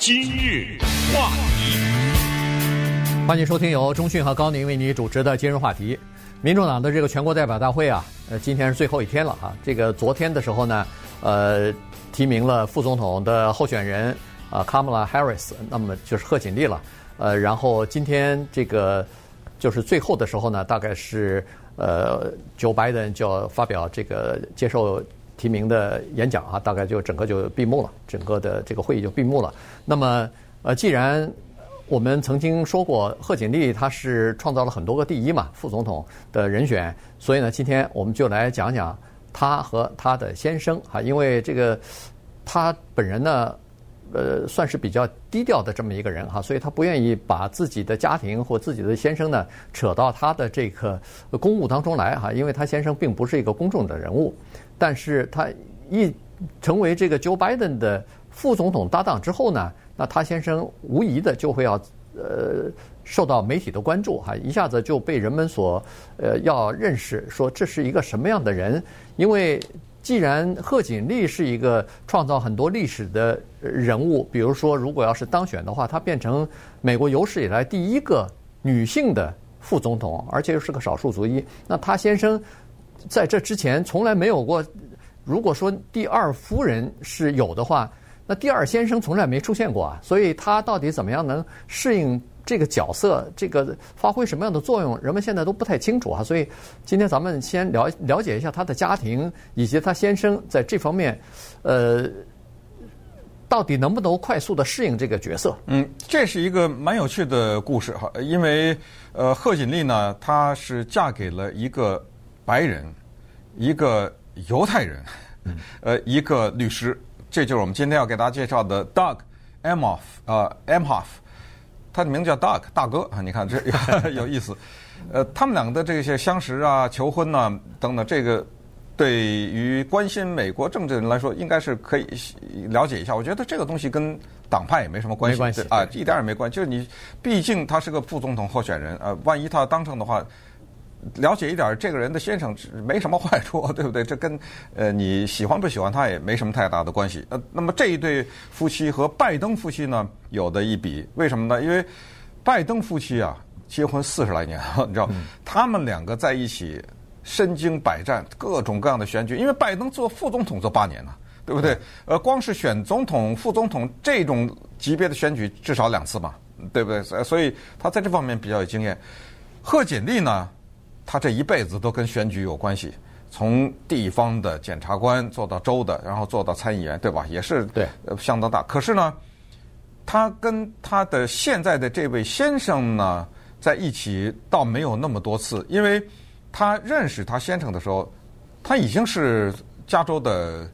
今日话题，欢迎收听由中讯和高宁为你主持的今日话题。民众党的这个全国代表大会啊，呃，今天是最后一天了哈。这个昨天的时候呢，呃，提名了副总统的候选人啊卡姆拉·哈里斯那么就是贺锦丽了。呃，然后今天这个就是最后的时候呢，大概是呃，Joe Biden 就要发表这个接受。提名的演讲啊，大概就整个就闭幕了，整个的这个会议就闭幕了。那么，呃，既然我们曾经说过贺锦丽她是创造了很多个第一嘛，副总统的人选，所以呢，今天我们就来讲讲她和她的先生啊，因为这个她本人呢。呃，算是比较低调的这么一个人哈，所以他不愿意把自己的家庭或自己的先生呢扯到他的这个公务当中来哈，因为他先生并不是一个公众的人物，但是他一成为这个 Joe Biden 的副总统搭档之后呢，那他先生无疑的就会要呃受到媒体的关注哈，一下子就被人们所呃要认识，说这是一个什么样的人，因为。既然贺锦丽是一个创造很多历史的人物，比如说，如果要是当选的话，她变成美国有史以来第一个女性的副总统，而且又是个少数族裔，那她先生在这之前从来没有过。如果说第二夫人是有的话，那第二先生从来没出现过啊，所以他到底怎么样能适应？这个角色，这个发挥什么样的作用，人们现在都不太清楚啊。所以今天咱们先了了解一下他的家庭以及他先生在这方面，呃，到底能不能快速的适应这个角色？嗯，这是一个蛮有趣的故事哈。因为呃，贺锦丽呢，她是嫁给了一个白人，一个犹太人，呃，一个律师。这就是我们今天要给大家介绍的 Doug Emhoff 啊，Emhoff。他的名字叫 Doug 大哥啊，你看这 有意思。呃，他们两个的这些相识啊、求婚呐、啊、等等，这个对于关心美国政治的人来说，应该是可以了解一下。我觉得这个东西跟党派也没什么关系，没关系啊，一点也没关系。就是你毕竟他是个副总统候选人，呃，万一他当上的话。了解一点这个人的先生没什么坏处，对不对？这跟呃你喜欢不喜欢他也没什么太大的关系。呃，那么这一对夫妻和拜登夫妻呢，有的一比，为什么呢？因为拜登夫妻啊结婚四十来年了，你知道，嗯、他们两个在一起身经百战，各种各样的选举。因为拜登做副总统做八年了，对不对？呃，光是选总统、副总统这种级别的选举至少两次嘛，对不对？所以他在这方面比较有经验。贺锦丽呢？他这一辈子都跟选举有关系，从地方的检察官做到州的，然后做到参议员，对吧？也是对，相当大。可是呢，他跟他的现在的这位先生呢，在一起倒没有那么多次，因为他认识他先生的时候，他已经是加州的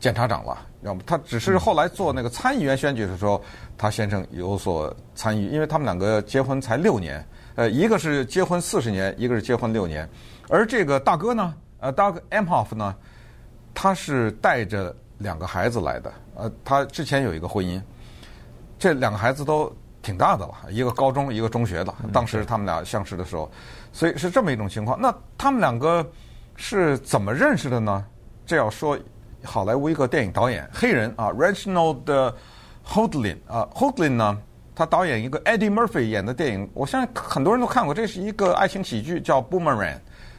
检察长了，要么他只是后来做那个参议员选举的时候，他先生有所参与，因为他们两个结婚才六年。呃，一个是结婚四十年，一个是结婚六年，而这个大哥呢，呃，Doug Emhoff 呢，他是带着两个孩子来的，呃，他之前有一个婚姻，这两个孩子都挺大的了，一个高中，一个中学的，当时他们俩相识的时候，所以是这么一种情况。那他们两个是怎么认识的呢？这要说好莱坞一个电影导演，黑人啊，Reginald Houghton 啊，Houghton 呢。他导演一个 Eddie Murphy 演的电影，我相信很多人都看过。这是一个爱情喜剧，叫《Boomerang》。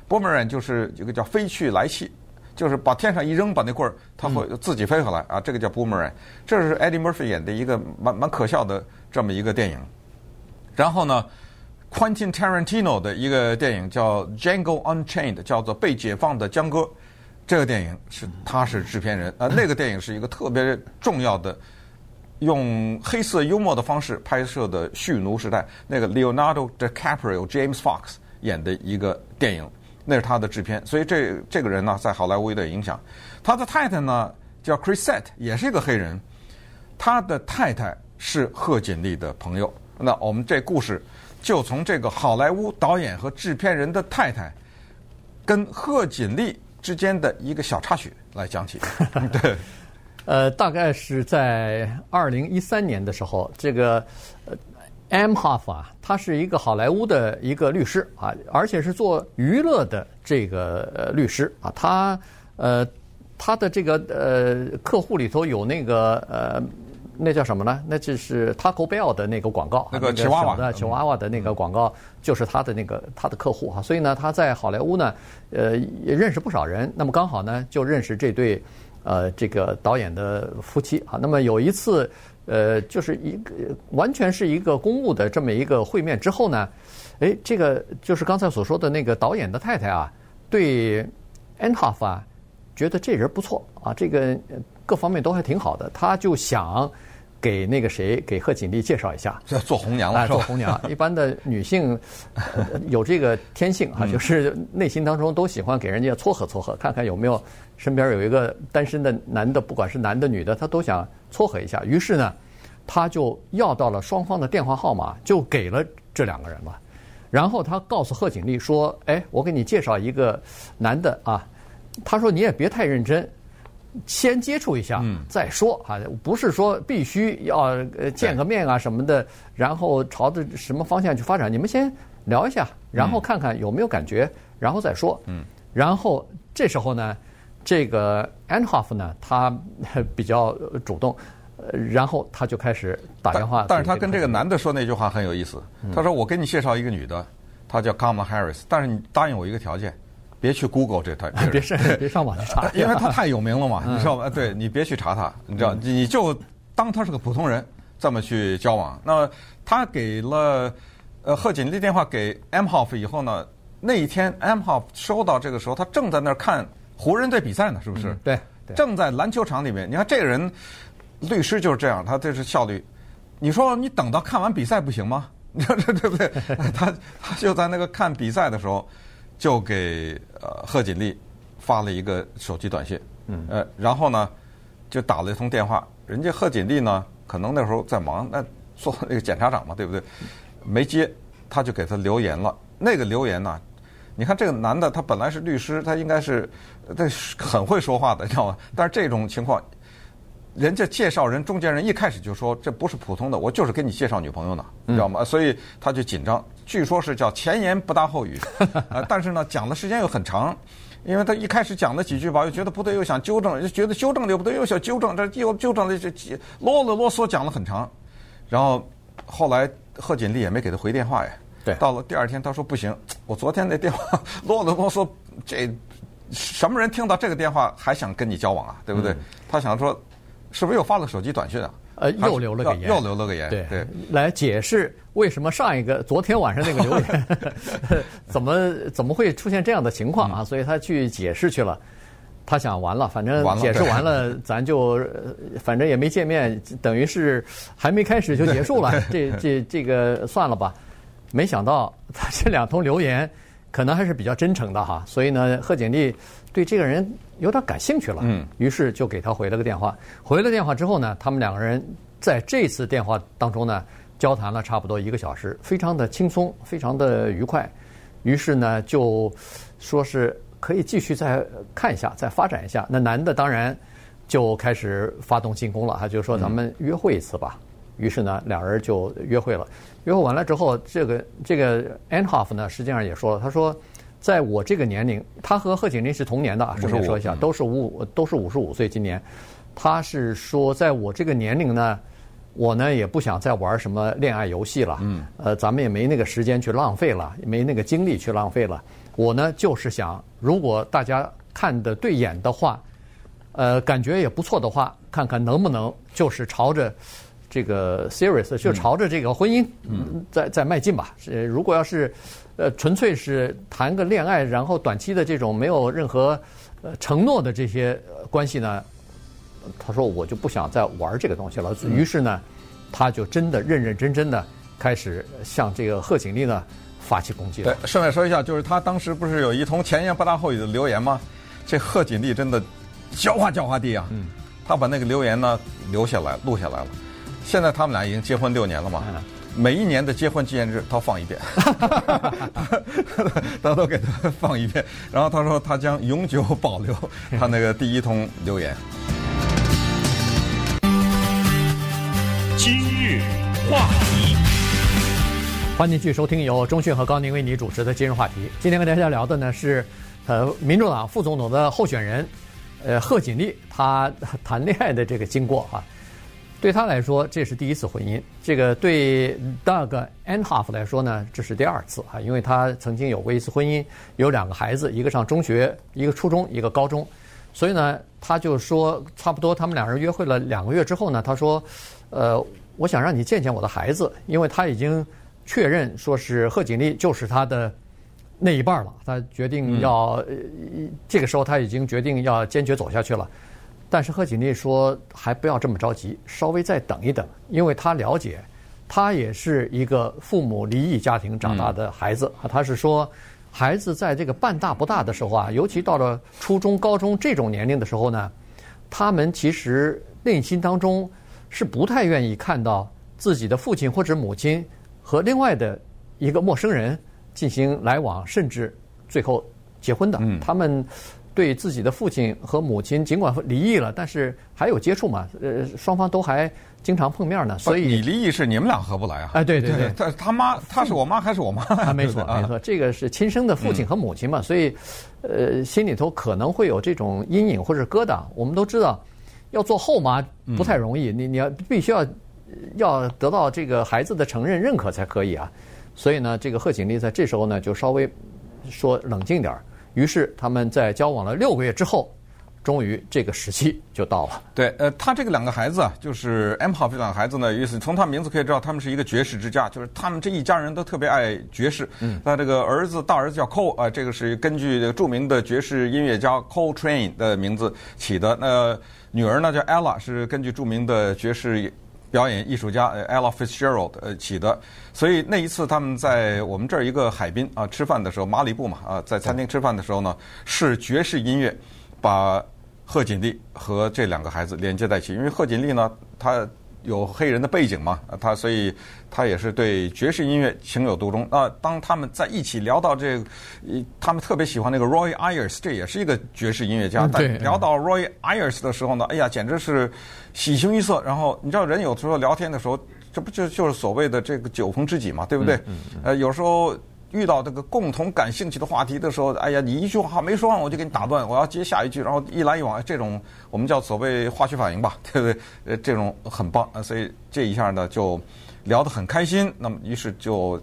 Boomerang 就是一个叫飞去来气，就是把天上一扔，把那棍儿，它会自己飞回来啊。这个叫 Boomerang。这是 Eddie Murphy 演的一个蛮蛮可笑的这么一个电影。然后呢，Quentin Tarantino 的一个电影叫《Django Unchained》，叫做《被解放的江哥》。这个电影是他是制片人啊。那个电影是一个特别重要的。用黑色幽默的方式拍摄的《蓄奴时代》，那个 Leonardo DiCaprio、James Fox 演的一个电影，那是他的制片。所以这这个人呢，在好莱坞有点影响。他的太太呢叫 Chrisette，也是一个黑人。他的太太是贺锦丽的朋友。那我们这故事就从这个好莱坞导演和制片人的太太跟贺锦丽之间的一个小插曲来讲起。对。呃，大概是在二零一三年的时候，这个 Emhoff 啊，他是一个好莱坞的一个律师啊，而且是做娱乐的这个呃律师啊。他呃，他的这个呃客户里头有那个呃那叫什么呢？那就是 Taco Bell 的那个广告，那个吉娃娃的吉娃娃的那个广告，就是他的那个他的客户哈。所以呢，他在好莱坞呢，呃，也认识不少人。那么刚好呢，就认识这对呃这个导演的夫妻啊。那么有一次，呃，就是一个完全是一个公务的这么一个会面之后呢，哎，这个就是刚才所说的那个导演的太太啊，对 e n h o f 啊，觉得这人不错啊，这个。各方面都还挺好的，他就想给那个谁，给贺锦丽介绍一下，这做红娘了，做红娘。一般的女性有这个天性 啊，就是内心当中都喜欢给人家撮合撮合，看看有没有身边有一个单身的男的，不管是男的女的，他都想撮合一下。于是呢，他就要到了双方的电话号码，就给了这两个人了。然后他告诉贺锦丽说：“哎，我给你介绍一个男的啊。”他说：“你也别太认真。”先接触一下，再说啊，不是说必须要呃见个面啊什么的，然后朝着什么方向去发展。你们先聊一下，然后看看有没有感觉，然后再说。嗯，然后这时候呢，这个 Emhoff 呢，他比较主动，然后他就开始打电话。但是他跟这个男的说那句话很有意思，他说：“我给你介绍一个女的，她叫 Kamala Harris，但是你答应我一个条件。”别去 Google 这他，别上 别上网去查，因为他太有名了嘛，你知道吧？对，你别去查他，你知道，你就当他是个普通人，这么去交往。那他给了呃贺锦丽电话给 Emhoff 以后呢，那一天 Emhoff 收到这个时候，他正在那儿看湖人队比赛呢，是不是？对，正在篮球场里面。你看这个人，律师就是这样，他这是效率。你说你等到看完比赛不行吗？你说这对不对？他他就在那个看比赛的时候。就给呃贺锦丽发了一个手机短信，嗯，呃，然后呢就打了一通电话，人家贺锦丽呢可能那时候在忙，那做那个检察长嘛，对不对？没接，他就给他留言了。那个留言呢，你看这个男的他本来是律师，他应该是他很会说话的，你知道吗？但是这种情况。人家介绍人中间人一开始就说，这不是普通的，我就是给你介绍女朋友呢，你知道吗？所以他就紧张。据说是叫前言不搭后语，呃，但是呢讲的时间又很长，因为他一开始讲了几句吧，又觉得不对，又想纠正，又觉得纠正的又不对，又想纠正，这又纠正的这啰啰啰嗦讲了很长。然后后来贺锦丽也没给他回电话呀。对。到了第二天，他说不行，我昨天那电话啰啰啰嗦，这 什么人听到这个电话还想跟你交往啊？对不对？他想说。是不是又发了手机短信啊？呃，又留了个言，又留了个言，对对，来解释为什么上一个昨天晚上那个留言，怎么怎么会出现这样的情况啊？所以他去解释去了。他想完了，反正解释完了，咱就反正也没见面，等于是还没开始就结束了。这这这个算了吧。没想到他这两通留言可能还是比较真诚的哈，所以呢，贺锦丽。对这个人有点感兴趣了，嗯，于是就给他回了个电话。回了电话之后呢，他们两个人在这次电话当中呢，交谈了差不多一个小时，非常的轻松，非常的愉快。于是呢，就说是可以继续再看一下，再发展一下。那男的当然就开始发动进攻了，他就说咱们约会一次吧。于是呢，两人就约会了。约会完了之后，这个这个 Emhoff 呢，实际上也说了，他说。在我这个年龄，他和贺锦丽是同年的啊，顺便说一下，都是五五都是五十五岁。今年，他是说，在我这个年龄呢，我呢也不想再玩什么恋爱游戏了。嗯，呃，咱们也没那个时间去浪费了，也没那个精力去浪费了。我呢就是想，如果大家看的对眼的话，呃，感觉也不错的话，看看能不能就是朝着这个 serious，就朝着这个婚姻，嗯，在在迈进吧。呃，如果要是。呃，纯粹是谈个恋爱，然后短期的这种没有任何呃承诺的这些关系呢，他说我就不想再玩这个东西了。于是呢，他就真的认认真真的开始向这个贺锦丽呢发起攻击了。对，顺便说一下，就是他当时不是有一通前言不搭后语的留言吗？这贺锦丽真的狡猾狡猾地啊，嗯，他把那个留言呢留下来录下来了。现在他们俩已经结婚六年了嘛。嗯每一年的结婚纪念日，他放一遍，他都给他放一遍。然后他说，他将永久保留他那个第一通留言。今日话题，欢迎继续收听由中讯和高宁为你主持的今日话题。今天跟大家聊的呢是，呃，民主党副总统的候选人，呃，贺锦丽，她谈恋爱的这个经过啊。对他来说，这是第一次婚姻。这个对 Doug Emhoff 来说呢，这是第二次啊，因为他曾经有过一次婚姻，有两个孩子，一个上中学，一个初中，一个高中。所以呢，他就说，差不多他们两人约会了两个月之后呢，他说，呃，我想让你见见我的孩子，因为他已经确认说是贺锦丽就是他的那一半了。他决定要，嗯、这个时候他已经决定要坚决走下去了。但是贺锦丽说，还不要这么着急，稍微再等一等，因为他了解，他也是一个父母离异家庭长大的孩子。他是说，孩子在这个半大不大的时候啊，尤其到了初中、高中这种年龄的时候呢，他们其实内心当中是不太愿意看到自己的父亲或者母亲和另外的一个陌生人进行来往，甚至最后结婚的。他们。对自己的父亲和母亲，尽管离异了，但是还有接触嘛？呃，双方都还经常碰面呢。所以你离异是你们俩合不来啊？哎，对对对，他他妈他是我妈还是我妈？啊，没错没错，这个是亲生的父亲和母亲嘛，所以呃，心里头可能会有这种阴影或者疙瘩。我们都知道，要做后妈不太容易，你你要必须要要得到这个孩子的承认认可才可以啊。所以呢，这个贺锦丽在这时候呢，就稍微说冷静点儿。于是他们在交往了六个月之后，终于这个时期就到了。对，呃，他这个两个孩子啊，就是 Emhoff 这两个孩子呢，意思从他名字可以知道，他们是一个爵士之家，就是他们这一家人都特别爱爵士。嗯。那这个儿子大儿子叫 Cole 啊，这个是根据这个著名的爵士音乐家 Cole Train 的名字起的。那女儿呢叫 Ella，是根据著名的爵士。表演艺术家 Ella Fitzgerald 呃起的，所以那一次他们在我们这儿一个海滨啊吃饭的时候，马里布嘛啊，在餐厅吃饭的时候呢，是爵士音乐把贺锦丽和这两个孩子连接在一起。因为贺锦丽呢，她有黑人的背景嘛，他所以他也是对爵士音乐情有独钟。啊，当他们在一起聊到这个，他们特别喜欢那个 Roy Ayers，这也是一个爵士音乐家。但聊到 Roy Ayers 的时候呢，哎呀，简直是。喜形于色，然后你知道人有时候聊天的时候，这不就就是所谓的这个酒逢知己嘛，对不对？嗯嗯嗯、呃，有时候遇到这个共同感兴趣的话题的时候，哎呀，你一句话没说完，我就给你打断，我要接下一句，然后一来一往，这种我们叫所谓化学反应吧，对不对？呃，这种很棒，所以这一下呢就聊得很开心，那么于是就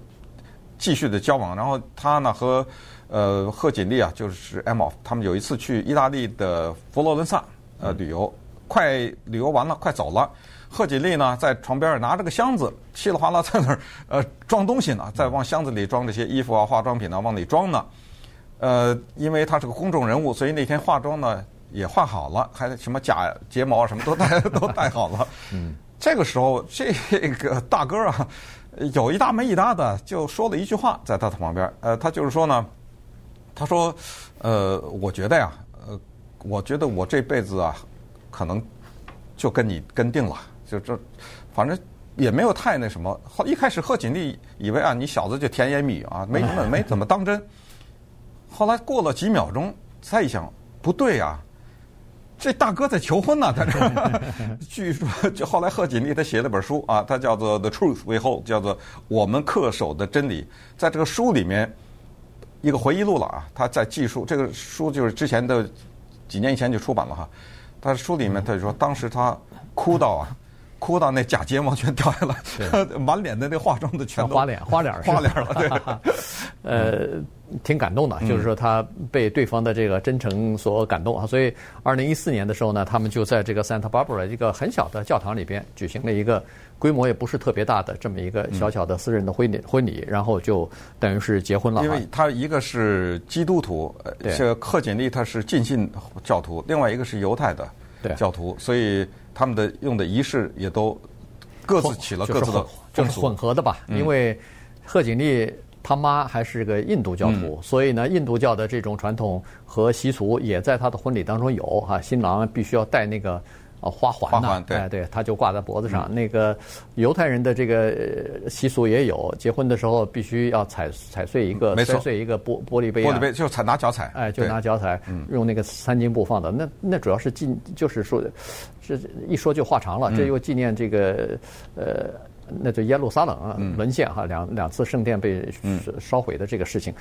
继续的交往，然后他呢和呃贺锦丽啊，就是 Emhoff，他们有一次去意大利的佛罗伦萨呃旅游。快旅游完了，快走了。贺锦丽呢，在床边拿着个箱子，稀里哗啦在那儿呃装东西呢，在往箱子里装这些衣服啊、化妆品啊，往里装呢。呃，因为他是个公众人物，所以那天化妆呢也化好了，还什么假睫毛什么都戴 都戴好了。嗯，这个时候这个大哥啊，有一搭没一搭的就说了一句话，在他的旁边。呃，他就是说呢，他说，呃，我觉得呀，呃，我觉得我这辈子啊。可能就跟你跟定了，就这，反正也没有太那什么。后一开始贺锦丽以为啊，你小子就甜言蜜语啊，没怎么没怎么当真。后来过了几秒钟，再一想，不对呀，这大哥在求婚呢，在这。据说，就后来贺锦丽他写了本书啊，他叫做《The Truth We Hold》，叫做《我们恪守的真理》。在这个书里面，一个回忆录了啊，他在记述这个书就是之前的几年以前就出版了哈。他书里面他就说，当时他哭到啊，哭到那假睫毛全掉下来，满脸的那化妆的全都花脸花脸花脸了，对，呃，挺感动的，就是说他被对方的这个真诚所感动啊，所以二零一四年的时候呢，他们就在这个 Santa Barbara 一个很小的教堂里边举行了一个规模也不是特别大的这么一个小小的私人的婚礼婚礼，然后就等于是结婚了。因为他一个是基督徒，这个克锦丽他是浸信教徒，另外一个是犹太的教徒，所以他们的用的仪式也都各自起了各自的就是混合的吧，因为贺锦丽。他妈还是个印度教徒，嗯、所以呢，印度教的这种传统和习俗也在他的婚礼当中有哈。新郎必须要戴那个呃花环呐，哎，对，他就挂在脖子上。嗯、那个犹太人的这个习俗也有，结婚的时候必须要踩踩碎一个，摔碎一个玻玻璃杯，玻璃杯就踩拿脚踩，哎，就拿脚踩，用那个三金布放的。那那主要是纪，就是说，这一说就话长了。这又纪念这个呃。那就耶路撒冷啊，沦陷哈，两两次圣殿被烧毁的这个事情，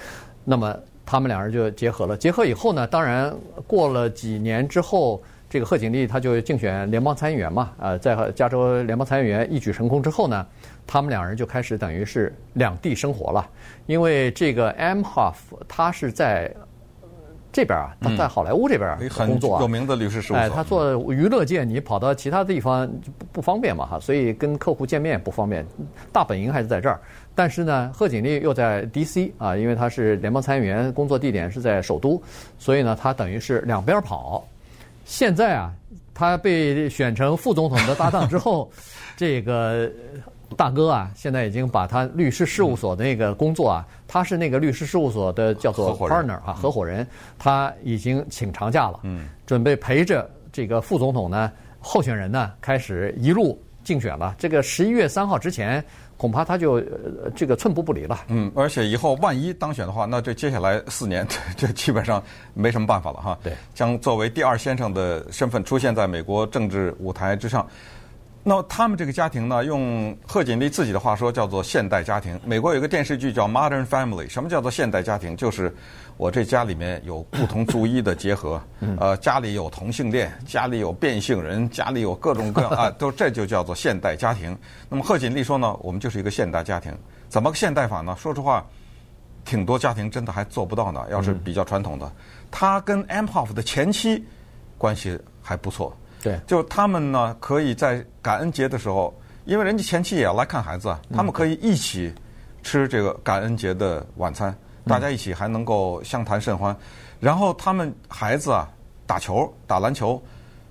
那么他们两人就结合了。结合以后呢，当然过了几年之后，这个贺锦丽他就竞选联邦参议员嘛，呃，在加州联邦参议员一举成功之后呢，他们两人就开始等于是两地生活了，因为这个 Emhoff 他是在。这边啊，他在好莱坞这边工作啊，有名的律师事务所。哎，他做娱乐界，你跑到其他地方不不方便嘛哈，所以跟客户见面也不方便。大本营还是在这儿，但是呢，贺锦丽又在 D.C. 啊，因为他是联邦参议员，工作地点是在首都，所以呢，他等于是两边跑。现在啊，他被选成副总统的搭档之后，这个。大哥啊，现在已经把他律师事务所的那个工作啊，他是那个律师事务所的叫做 partner 啊，合伙人，他已经请长假了，嗯，准备陪着这个副总统呢，候选人呢，开始一路竞选了。这个十一月三号之前，恐怕他就这个寸步不离了。嗯，而且以后万一当选的话，那这接下来四年，这基本上没什么办法了哈。对，将作为第二先生的身份出现在美国政治舞台之上。那他们这个家庭呢，用贺锦丽自己的话说，叫做现代家庭。美国有个电视剧叫《Modern Family》，什么叫做现代家庭？就是我这家里面有不同族裔的结合，呃，家里有同性恋，家里有变性人，家里有各种各样啊，都这就叫做现代家庭。那么贺锦丽说呢，我们就是一个现代家庭，怎么个现代法呢？说实话，挺多家庭真的还做不到呢。要是比较传统的，他跟 Amhoff 的前妻关系还不错。对，就他们呢，可以在感恩节的时候，因为人家前妻也要来看孩子，他们可以一起吃这个感恩节的晚餐，大家一起还能够相谈甚欢。然后他们孩子啊，打球、打篮球，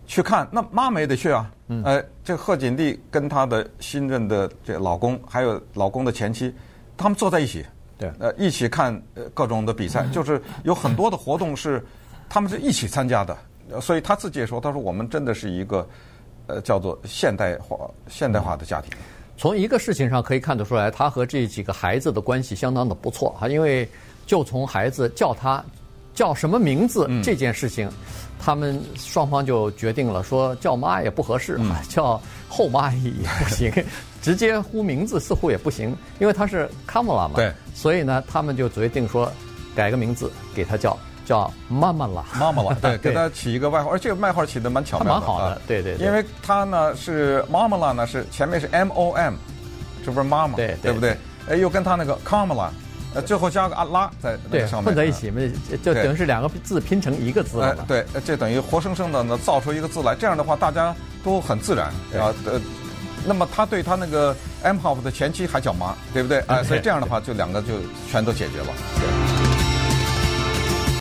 去看，那妈妈也得去啊。呃，这贺锦丽跟她的新任的这老公，还有老公的前妻，他们坐在一起，对，呃，一起看各种的比赛，就是有很多的活动是他们是一起参加的。所以他自己也说：“他说我们真的是一个，呃，叫做现代化、现代化的家庭。从一个事情上可以看得出来，他和这几个孩子的关系相当的不错啊。因为就从孩子叫他叫什么名字这件事情，他们双方就决定了，说叫妈也不合适，叫后妈也不行，直接呼名字似乎也不行，因为他是卡莫拉嘛。对，所以呢，他们就决定说改个名字给他叫。”叫妈妈啦，妈妈啦，对，给他起一个外号，而这个外号起的蛮巧妙的，蛮好的，对对。因为他呢是妈妈啦呢是前面是 M O M，这不是妈妈，对对不对？哎，又跟他那个 Kamala，呃，最后加个阿拉在那个上面，混在一起嘛，就等于是两个字拼成一个字了。对，这等于活生生的呢造出一个字来，这样的话大家都很自然啊。呃，那么他对他那个 Emhoff 的前妻还叫妈，对不对？哎，所以这样的话就两个就全都解决了。